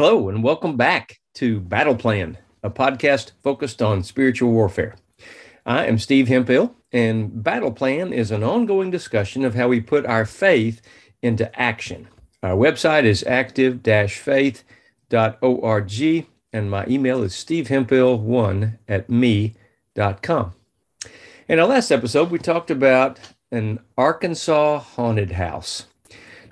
Hello, and welcome back to Battle Plan, a podcast focused on spiritual warfare. I am Steve Hemphill, and Battle Plan is an ongoing discussion of how we put our faith into action. Our website is active faith.org, and my email is stevehemphill1 at me.com. In our last episode, we talked about an Arkansas haunted house.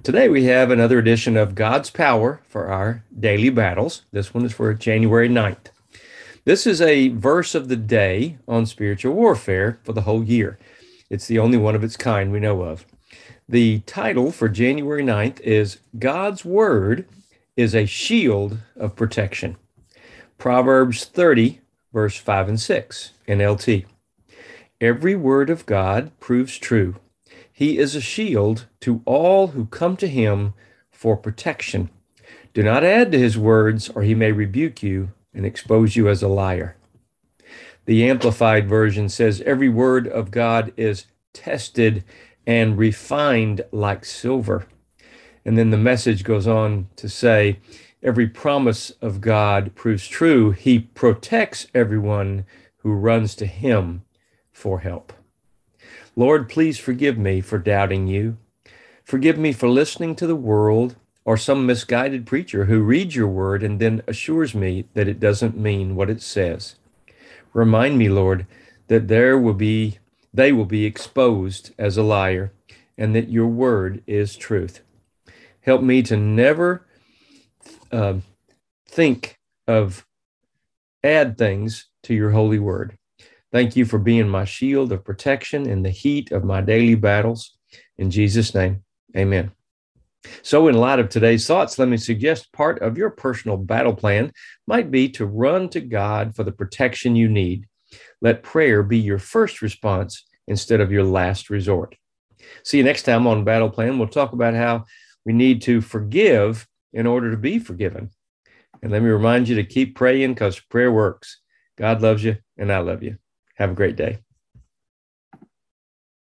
Today we have another edition of God's Power for our daily battles. This one is for January 9th. This is a verse of the day on spiritual warfare for the whole year. It's the only one of its kind we know of. The title for January 9th is God's Word is a Shield of Protection. Proverbs 30, verse 5 and 6, NLT. Every word of God proves true he is a shield to all who come to him for protection. Do not add to his words, or he may rebuke you and expose you as a liar. The Amplified Version says, Every word of God is tested and refined like silver. And then the message goes on to say, Every promise of God proves true. He protects everyone who runs to him for help. Lord, please forgive me for doubting you. Forgive me for listening to the world or some misguided preacher who reads your word and then assures me that it doesn't mean what it says. Remind me, Lord, that there will be they will be exposed as a liar and that your word is truth. Help me to never uh, think of add things to your holy word. Thank you for being my shield of protection in the heat of my daily battles. In Jesus' name, amen. So, in light of today's thoughts, let me suggest part of your personal battle plan might be to run to God for the protection you need. Let prayer be your first response instead of your last resort. See you next time on Battle Plan. We'll talk about how we need to forgive in order to be forgiven. And let me remind you to keep praying because prayer works. God loves you, and I love you. Have a great day.